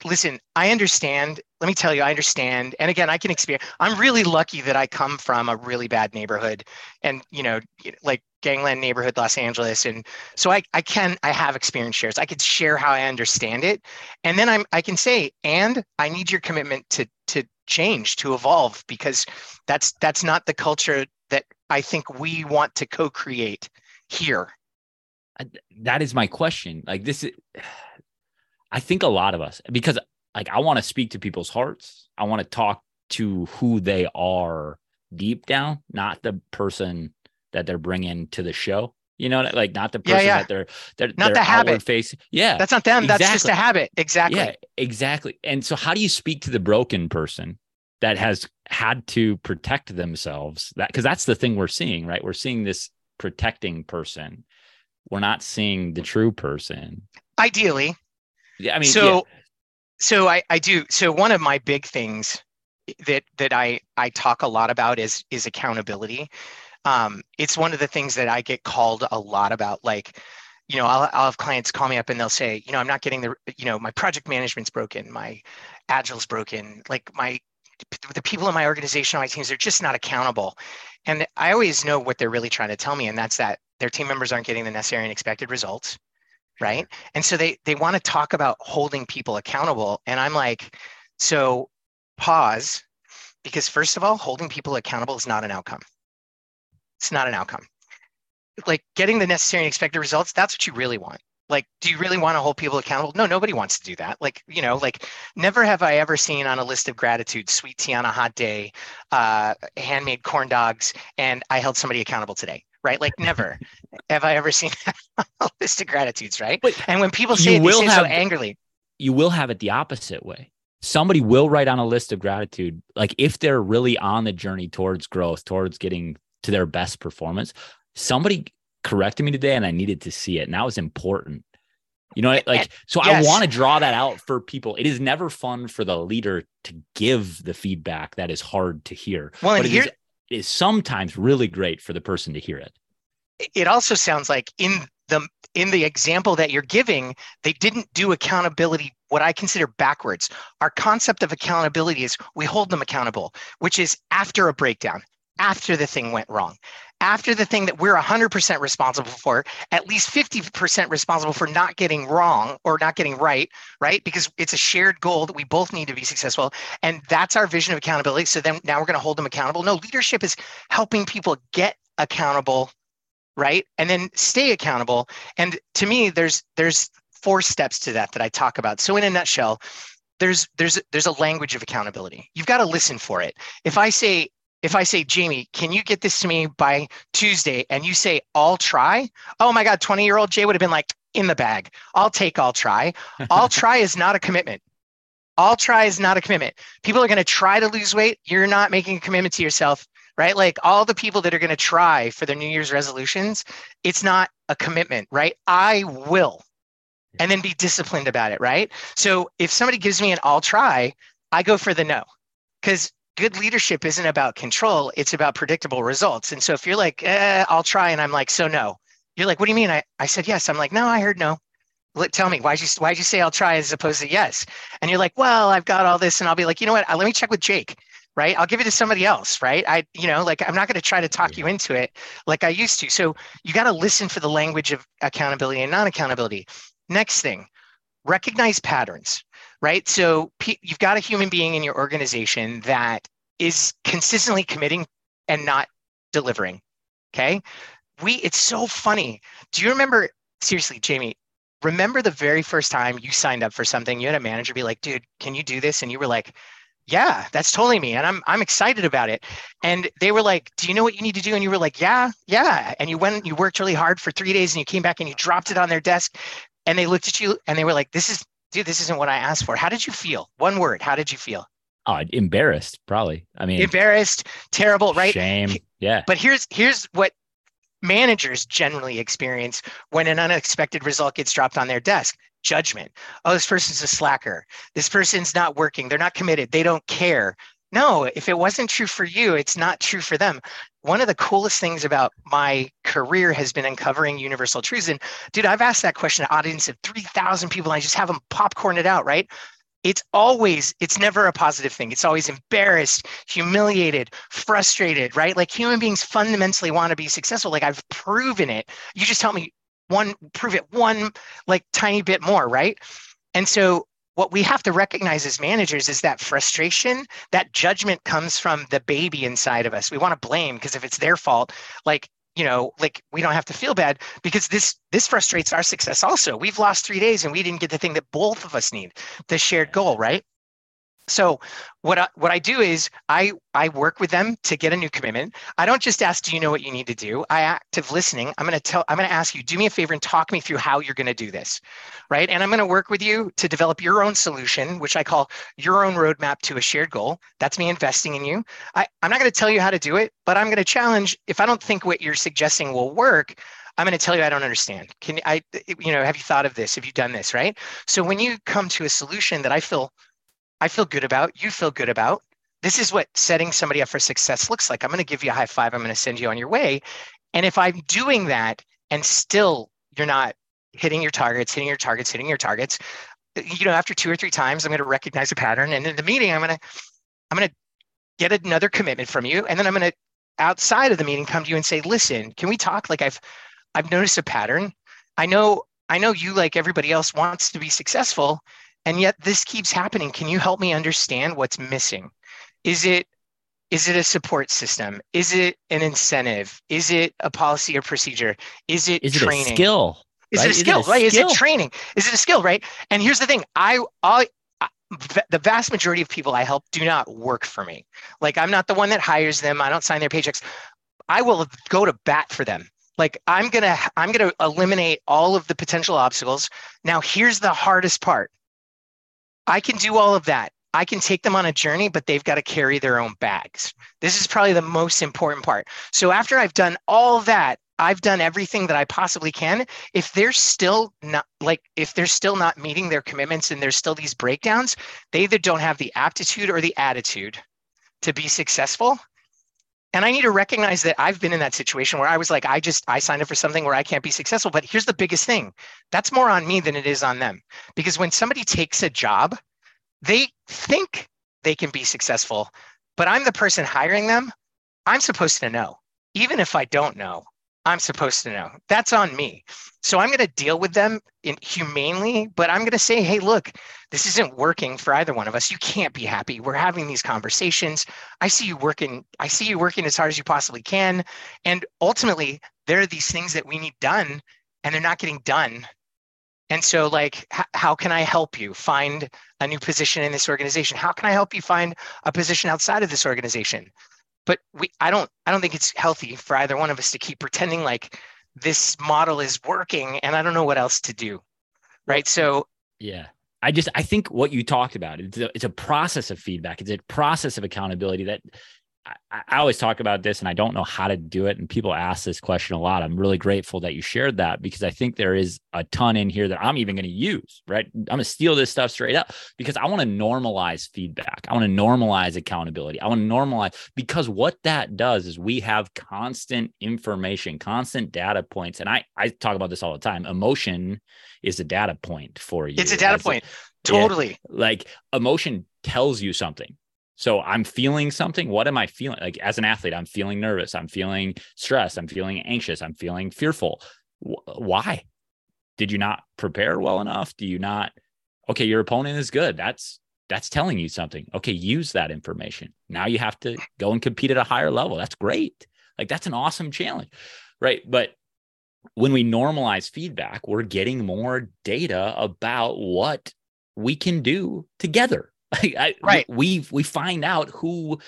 listen i understand. Let me tell you i understand. And again i can experience i'm really lucky that i come from a really bad neighborhood and you know like gangland neighborhood los angeles. And so i, I can i have experience shares. I could share how i understand it. And then i'm i can say and i need your commitment to change to evolve because that's that's not the culture that i think we want to co-create here. That is my question. Like this is i think a lot of us because like i want to speak to people's hearts. I want to talk to who they are deep down not the person that they're bringing to the show you know, like not the person yeah, yeah. that they're they're not they're the habit face. Yeah, that's not them. Exactly. That's just a habit. Exactly. Yeah, exactly. And so, how do you speak to the broken person that has had to protect themselves? That because that's the thing we're seeing, right? We're seeing this protecting person. We're not seeing the true person. Ideally. Yeah, I mean, so yeah. so I I do. So one of my big things that that I I talk a lot about is is accountability um, it's one of the things that I get called a lot about. Like, you know, I'll, I'll have clients call me up and they'll say, you know, I'm not getting the, you know, my project management's broken, my agile's broken, like my the people in my organization, my teams, they're just not accountable. And I always know what they're really trying to tell me, and that's that their team members aren't getting the necessary and expected results, right? And so they they want to talk about holding people accountable, and I'm like, so pause, because first of all, holding people accountable is not an outcome. It's not an outcome. Like getting the necessary and expected results, that's what you really want. Like do you really want to hold people accountable? No nobody wants to do that. Like you know like never have i ever seen on a list of gratitude sweet tea on a hot day uh, handmade corn dogs and i held somebody accountable today right? Like never have i ever seen a list of gratitudes right? But and when people say, it, will say have, so angrily. you will have it the opposite way. Somebody will write on a list of gratitude like if they're really on the journey towards growth towards getting to their best performance somebody corrected me today and I needed to see it. And that was important. You know, like, so yes. I want to draw that out for people. It is never fun for the leader to give the feedback that is hard to hear. Well, but it, here, is, it is sometimes really great for the person to hear it. It also sounds like in the in the example that you're giving, they didn't do accountability what I consider backwards. Our concept of accountability is we hold them accountable, which is after a breakdown, after the thing went wrong after the thing that we're 100% responsible for, at least 50% responsible for not getting wrong or not getting right, right? Because it's a shared goal that we both need to be successful. And that's our vision of accountability. So then now we're going to hold them accountable. No, leadership is helping people get accountable, right? And then stay accountable. And to me, there's there's four steps to that that I talk about. So in a nutshell, there's there's there's a language of accountability. You've got to listen for it. If I say if I say, Jamie, can you get this to me by Tuesday? And you say, I'll try. Oh my God, 20 year old Jay would have been like, in the bag. I'll take, I'll try. I'll try is not a commitment. I'll try is not a commitment. People are going to try to lose weight. You're not making a commitment to yourself, right? Like all the people that are going to try for their New Year's resolutions, it's not a commitment, right? I will. And then be disciplined about it, right? So if somebody gives me an I'll try, I go for the no. Because good leadership isn't about control it's about predictable results. And so if you're like eh, i'll try and i'm like so no you're like what do you mean? I, I said yes. I'm like no i heard no. Let, tell me why'd you why'd you say i'll try as opposed to yes? And you're like well i've got all this and i'll be like you know what? Uh, let me check with jake right? I'll give it to somebody else right? I you know like i'm not going to try to talk you into it like i used to. So you got to listen for the language of accountability and non-accountability. Next thing recognize patterns right? So you've got a human being in your organization that is consistently committing and not delivering. Okay. We, it's so funny. Do you remember, seriously, Jamie, remember the very first time you signed up for something, you had a manager be like, dude, can you do this? And you were like, yeah, that's totally me. And I'm I'm excited about it. And they were like, Do you know what you need to do? And you were like, Yeah, yeah. And you went, you worked really hard for three days and you came back and you dropped it on their desk. And they looked at you and they were like, This is dude, this isn't what I asked for. How did you feel? One word. How did you feel? Oh, embarrassed, probably. I mean, embarrassed, terrible, right? Shame. Yeah. But here's here's what managers generally experience when an unexpected result gets dropped on their desk judgment. Oh, this person's a slacker. This person's not working. They're not committed. They don't care. No, if it wasn't true for you, it's not true for them. One of the coolest things about my career has been uncovering universal truths. And dude, I've asked that question to an audience of 3,000 people. And I just have them popcorn it out, right? It's always, it's never a positive thing. It's always embarrassed, humiliated, frustrated, right? Like human beings fundamentally want to be successful. Like I've proven it. You just tell me one, prove it one like tiny bit more, right? And so what we have to recognize as managers is that frustration, that judgment comes from the baby inside of us. We want to blame because if it's their fault, like you know like we don't have to feel bad because this this frustrates our success also we've lost three days and we didn't get the thing that both of us need the shared goal right so what I, what I do is I I work with them to get a new commitment. I don't just ask, do you know what you need to do? I active listening. I'm going to tell I'm going to ask you, do me a favor and talk me through how you're going to do this. Right? And I'm going to work with you to develop your own solution, which I call your own roadmap to a shared goal. That's me investing in you. I, I'm not going to tell you how to do it, but I'm going to challenge if I don't think what you're suggesting will work, I'm going to tell you I don't understand. Can I you know, have you thought of this? Have you done this, right? So when you come to a solution that I feel I feel good about, you feel good about. This is what setting somebody up for success looks like. I'm going to give you a high five. I'm going to send you on your way. And if I'm doing that and still you're not hitting your targets, hitting your targets, hitting your targets, you know, after two or three times, I'm going to recognize a pattern. And in the meeting, I'm going to, I'm going to get another commitment from you. And then I'm going to outside of the meeting come to you and say, listen, can we talk? Like I've I've noticed a pattern. I know I know you like everybody else wants to be successful and yet this keeps happening. Can you help me understand what's missing? Is it is it a support system? Is it an incentive? Is it a policy or procedure? Is it is training? it a skill? Is right? it a skill? Is it a right? skill? Is it training? Is it a skill? Right? And here's the thing: I, I, the vast majority of people I help do not work for me. Like I'm not the one that hires them. I don't sign their paychecks. I will go to bat for them. Like I'm gonna, I'm gonna eliminate all of the potential obstacles. Now here's the hardest part. I can do all of that. I can take them on a journey, but they've got to carry their own bags. This is probably the most important part. So after I've done all that, I've done everything that I possibly can. If they're still not like if they're still not meeting their commitments and there's still these breakdowns, they either don't have the aptitude or the attitude to be successful. And I need to recognize that I've been in that situation where I was like, I just I signed up for something where I can't be successful. But here's the biggest thing. That's more on me than it is on them. Because when somebody takes a job they think they can be successful, but I'm the person hiring them. I'm supposed to know. Even if I don't know, I'm supposed to know. That's on me. So I'm going to deal with them in humanely, but I'm going to say, hey, look, this isn't working for either one of us. You can't be happy. We're having these conversations. I see you working. I see you working as hard as you possibly can. And ultimately, there are these things that we need done, and they're not getting done and so, like, h- how can I help you find a new position in this organization? How can I help you find a position outside of this organization? But we, I don't, I don't think it's healthy for either one of us to keep pretending like this model is working, and I don't know what else to do. Right. So, Yeah. I just I think what you talked about it's a, it's a process of feedback. It's a process of accountability that I, I always talk about this and I don't know how to do it. And people ask this question a lot. I'm really grateful that you shared that because I think there is a ton in here that I'm even going to use, right? I'm going to steal this stuff straight up because I want to normalize feedback. I want to normalize accountability. I want to normalize because what that does is we have constant information, constant data points. And I, I talk about this all the time. Emotion is a data point for you. it's a data point. Totally. like emotion tells you something. So I'm feeling something. What am I feeling? Like as an athlete, I'm feeling nervous. I'm feeling stressed. I'm feeling anxious. I'm feeling fearful. Wh- Why? Did you not prepare well enough? Do you not? Okay, your opponent is good. That's that's telling you something. Okay, use that information. Now you have to go and compete at a higher level. That's great. Like that's an awesome challenge. Right. But when we normalize feedback, we're getting more data about what we can do together. Like I, Right. We we find out who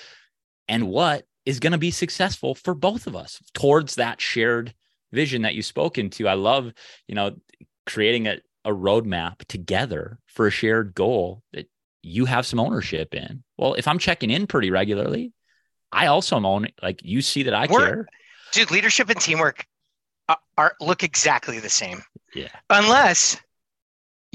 and what is going to be successful for both of us towards that shared vision that you spoke into. I love, you know, creating a, a roadmap together for a shared goal that you have some ownership in. Well, if I'm checking in pretty regularly, I also am owning like you see that I We're- care. Dude, leadership and teamwork are, are look exactly the same. Yeah. unless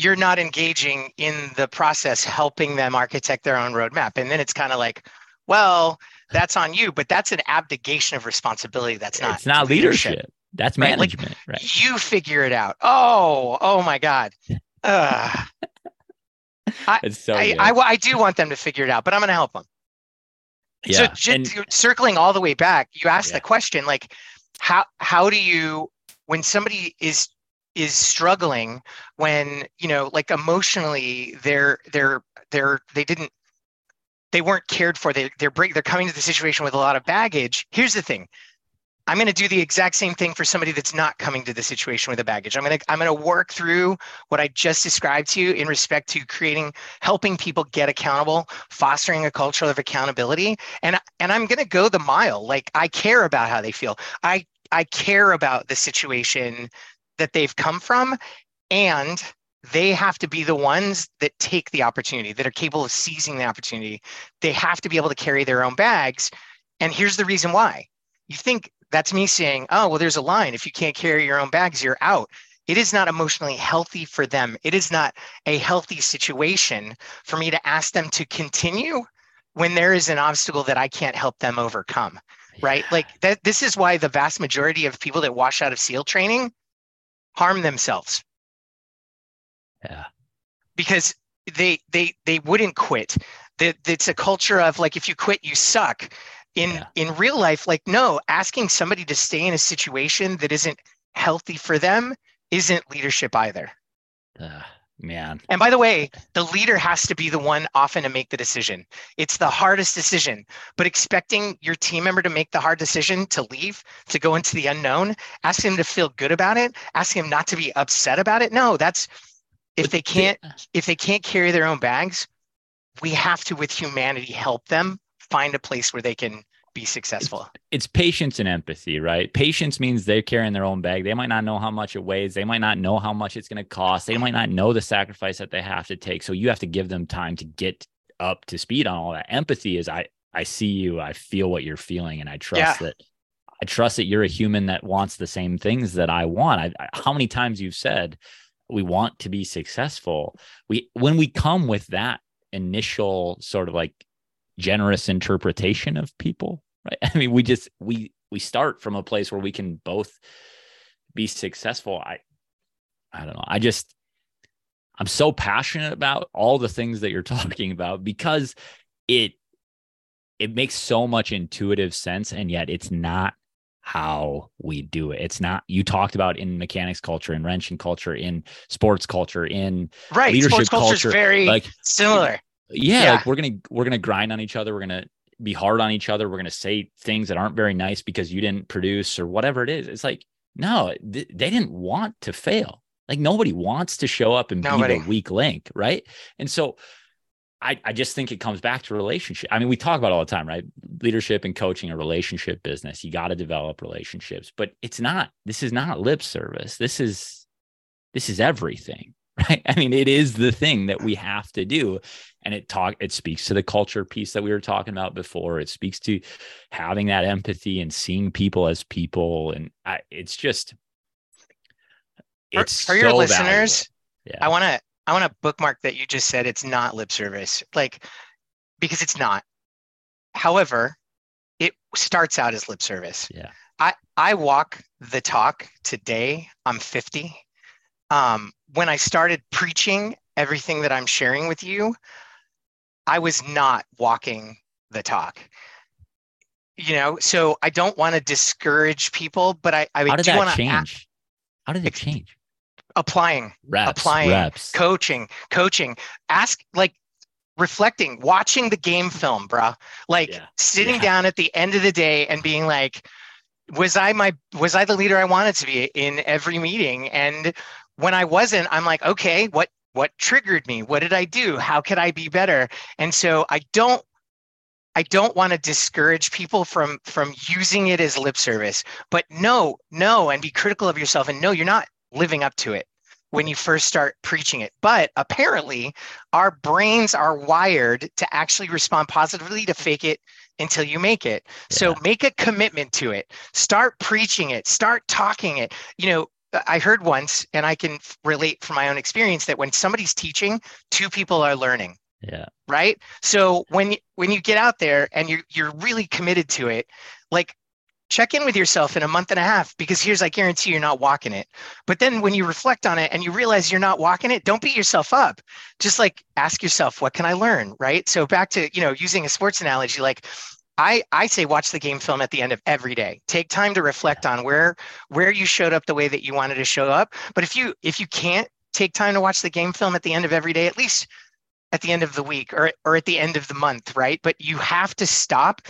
you're not engaging in the process helping them architect their own roadmap and then it's kind of like well that's on you but that's an abdication of responsibility that's not it's not leadership. That's Right, like, management, right? you figure it out oh oh my god Ugh. It's so I, good. I, I do want them to figure it out but i'm going to help them so yeah. just and circling all the way back you asked Yeah. the question like how how do you when somebody is is struggling when you know like emotionally they're they're they're they didn't they weren't cared for. They they're break they're coming to the situation with a lot of baggage. Here's the thing. I'm going to do the exact same thing for somebody that's not coming to the situation with a baggage. I'm going to i'm going to work through what i just described to you in respect to creating helping people get accountable fostering a culture of accountability and and i'm going to go the mile. Like i care about how they feel. I i care about the situation that they've come from and they have to be the ones that take the opportunity that are capable of seizing the opportunity. They have to be able to carry their own bags and here's the reason why. You think that's me saying oh well there's a line. If you can't carry your own bags you're out. It is not emotionally healthy for them. It is not a healthy situation for me to ask them to continue when there is an obstacle that i can't help them overcome right? Like that this is why the vast majority of people that wash out of seal training harm themselves. Yeah. because they they they wouldn't quit. That it's a culture of like if you quit you suck. In Yeah. in real life like no asking somebody to stay in a situation that isn't healthy for them isn't leadership either. Uh, man. and by the way the leader has to be the one often to make the decision it's the hardest decision but expecting your team member to make the hard decision to leave to go into the unknown ask them to feel good about it ask them not to be upset about it no that's if they can't if they can't carry their own bags we have to with humanity help them find a place where they can be successful it's patience and empathy, right? Patience means they're carrying their own bag. They might not know how much it weighs. They might not know how much it's going to cost. They might not know the sacrifice that they have to take. So you have to give them time to get up to speed on all that. Empathy is I I see you, I feel what you're feeling, and I trust Yeah. that I trust that you're a human that wants the same things that I want. I, I, how many times you've said we want to be successful? We when we come with that initial sort of like generous interpretation of people right? I mean we just we we start from a place where we can both be successful. I i don't know. I just i'm so passionate about all the things that you're talking about because it it makes so much intuitive sense and yet it's not how we do it. It's not you talked about in mechanics culture in wrenching culture in sports culture in right Leadership sports culture is very like similar yeah, Yeah. like we're gonna we're gonna grind on each other we're gonna be hard on each other we're gonna say things that aren't very nice because you didn't produce or whatever it is it's like no th- they didn't want to fail like nobody wants to show up and Nobody. be the weak link right and so I, I just think it comes back to relationship. I mean, we talk about it all the time, right? Leadership and coaching a relationship business. You got to develop relationships, but it's not, this is not lip service. This is, this is everything, right? I mean, it is the thing that we have to do. And it talk, it speaks to the culture piece that we were talking about before. It speaks to having that empathy and seeing people as people. And I, it's just, it's for your so listeners valuable. i want to i want to bookmark that you just said it's not lip service like because it's not however it starts out as lip service Yeah. i i walk the talk today i'm 50 um, when i started preaching everything that i'm sharing with you i was not walking the talk you know so i don't want to discourage people but i i How did do want to change? How did it change? applying Reps, applying, reps. coaching, coaching, ask like reflecting, watching the game film, bruh. Like Yeah. sitting Yeah. down at the end of the day and being like, was I my was I the leader I wanted to be in every meeting? And when I wasn't, I'm like, okay, what what triggered me? What did I do? How could I be better? And so I don't I don't want to discourage people from from using it as lip service, but no, no, and be critical of yourself and no, you're not living up to it when you first start preaching it. But apparently, our brains are wired to actually respond positively to fake it until you make it. So make a commitment to it. Start preaching it. Start talking it. You know, I heard once, and I can relate from my own experience that when somebody's teaching, two people are learning. Yeah. right? So when you, when you get out there and you're you're really committed to it like check in with yourself in a month and a half because here's i guarantee you're not walking it. But then when you reflect on it and you realize you're not walking it don't beat yourself up. Just like ask yourself what can i learn? Right? So back to you know using a sports analogy like I, I say watch the game film at the end of every day. Take time to reflect on where where you showed up the way that you wanted to show up. But if you if you can't take time to watch the game film at the end of every day, at least at the end of the week or, or at the end of the month, right? But you have to stop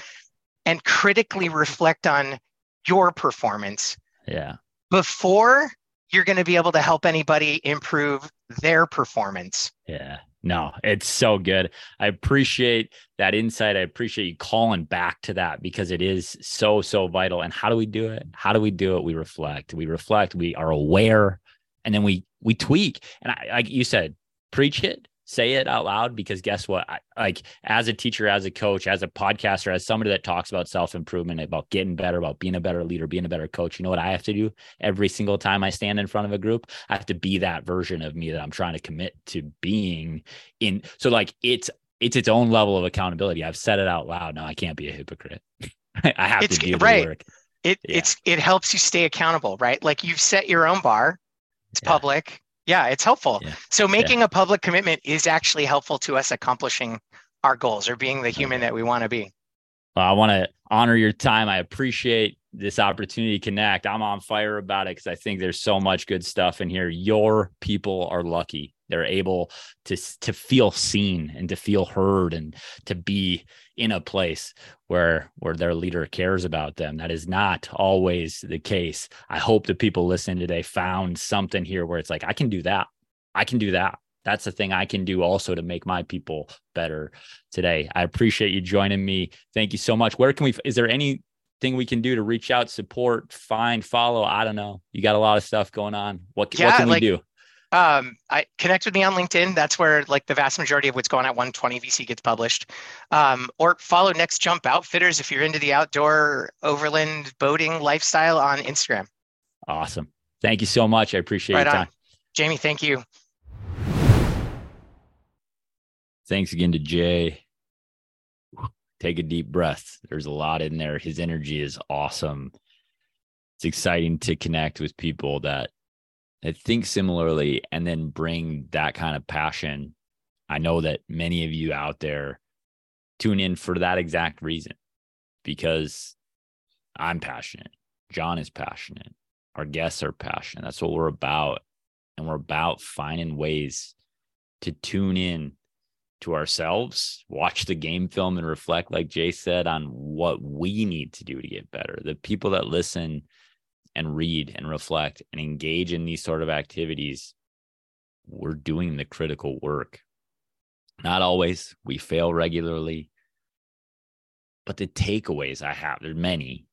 and critically reflect on your performance Yeah. before you're going to be able to help anybody improve their performance. Yeah. No, it's so good. I appreciate that insight. I appreciate you calling back to that because it is so, so vital. And how do we do it? How do we do it? We reflect. We reflect. We are aware and then we we tweak. And I, like you said, preach it, say it out loud because guess what? I, like as a teacher, as a coach, as a podcaster, as somebody that talks about self improvement, about getting better, about being a better leader, being a better coach, you know what I have to do every single time I stand in front of a group? I have to be that version of me that I'm trying to commit to being in. So like it's it's its own level of accountability. I've said it out loud. Now I can't be a hypocrite. I have It's- to do the right. work. It Yeah. it's it helps you stay accountable, right? Like you've set your own bar. It's Yeah. public. Yeah, it's helpful. Yeah. So making a public commitment is actually helpful to us accomplishing our goals or being the human Okay. that we want to be. Well, I want to honor your time. I appreciate this opportunity to connect. I'm on fire about it because I think there's so much good stuff in here. Your people are lucky. They're able to to feel seen and to feel heard and to be in a place where where their leader cares about them. That is not always the case. I hope the people listening today found something here where it's like I can do that. I can do that. That's the thing I can do also to make my people better today. I appreciate you joining me. Thank you so much. Where can we is there any thing we can do to reach out, support, find, follow? I don't know. You got a lot of stuff going on. What, yeah, what can like, we do? Um, I connect with me on LinkedIn. That's where like the vast majority of what's going on at 120 VC gets published. Um, or follow Next Jump Outfitters if you're into the outdoor overland boating lifestyle on Instagram. Awesome. Thank you so much. I appreciate right your time. On. Jamie, thank you. Thanks again to Jay take a deep breath. There's a lot in there. His energy is awesome. It's exciting to connect with people that that think similarly and then bring that kind of passion. I know that many of you out there tune in for that exact reason because I'm passionate. John is passionate. Our guests are passionate. That's what we're about. And we're about finding ways to tune in to ourselves, watch the game film and reflect, like Jay said, on what we need to do to get better. The people that listen and read and reflect and engage in these sort of activities, we're doing the critical work. Not always, we fail regularly. But the takeaways I have, there's many.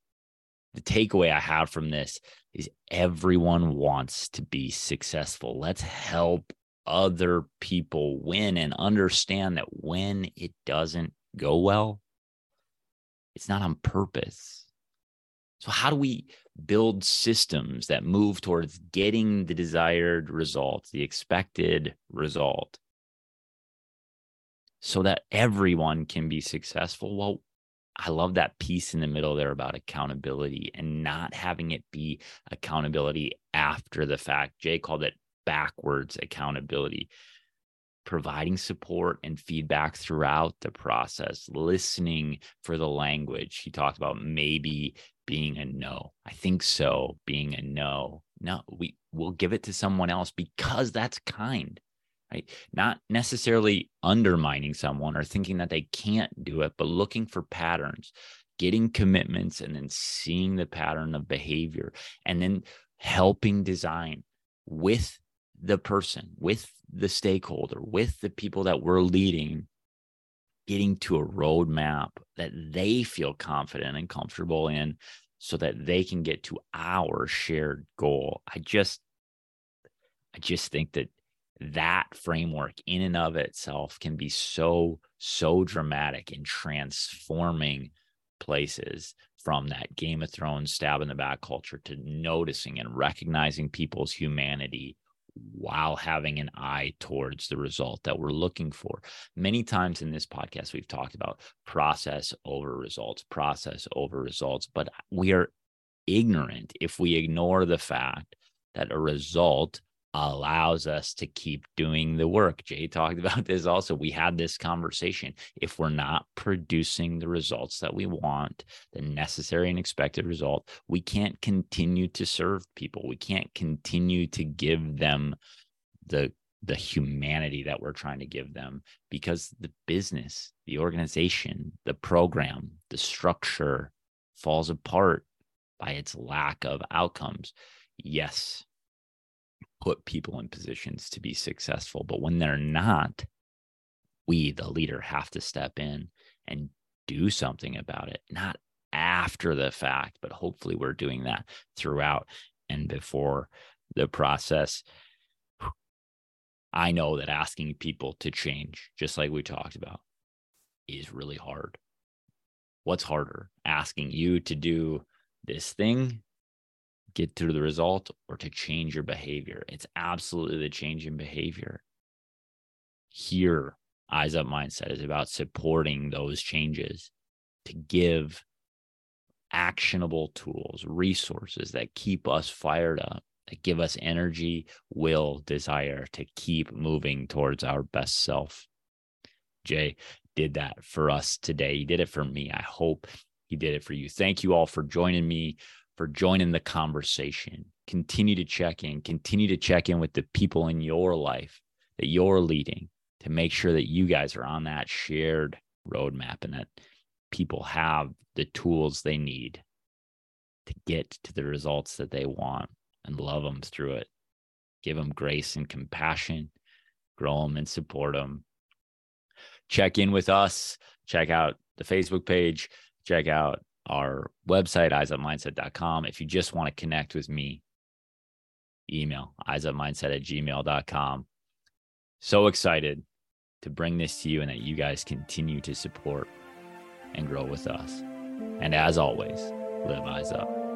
The takeaway I have from this is everyone wants to be successful. Let's help other people win and understand that when it doesn't go well, it's not on purpose. So, how do we build systems that move towards getting the desired result, the expected result, so that everyone can be successful? Well, I love that piece in the middle there about accountability and not having it be accountability after the fact. Jay called it backwards accountability providing support and feedback throughout the process, listening for the language. He talked about maybe being a no. I think so, being a no. No, we will give it to someone else because that's kind, right? Not necessarily undermining someone or thinking that they can't do it, but looking for patterns, getting commitments and then seeing the pattern of behavior and then helping design with the person, with the stakeholder, with the people that we're leading, getting to a roadmap that they feel confident and comfortable in so that they can get to our shared goal. I just, I just think that that framework in and of itself can be so, so dramatic in transforming places from that Game of Thrones stab in the back culture to noticing and recognizing people's humanity while having an eye towards the result that we're looking for. Many times in this podcast, we've talked about process over results, process over results, but we are ignorant if we ignore the fact that a result allows us to keep doing the work. Jay talked about this also. We had this conversation. If we're not producing the results that we want, the necessary and expected result, we can't continue to serve people. We can't continue to give them the the humanity that we're trying to give them because the business, the organization, the program, the structure falls apart by its lack of outcomes. Yes, put people in positions to be successful. But when they're not, we, the leader, have to step in and do something about it, not after the fact, but hopefully we're doing that throughout and before the process. I know that asking people to change, just like we talked about, is really hard. What's harder, asking you to do this thing get to the result or to change your behavior. It's absolutely the change in behavior. Here, Eyes Up Mindset is about supporting those changes to give actionable tools, resources that keep us fired up, that give us energy, will, desire to keep moving towards our best self. Jay, did that for us today. He did it for me. I hope he did it for you. Thank you all for joining me, for joining the conversation. Continue to check in, continue to check in with the people in your life that you're leading to make sure that you guys are on that shared roadmap and that people have the tools they need to get to the results that they want and love them through it. Give them grace and compassion, grow them and support them. Check in with us, check out the Facebook page, check out our website, eyesupmindset.com. If you just want to connect with me, email eyesupmindset at gmail.com. So excited to bring this to you and that you guys continue to support and grow with us. And as always, live eyes up.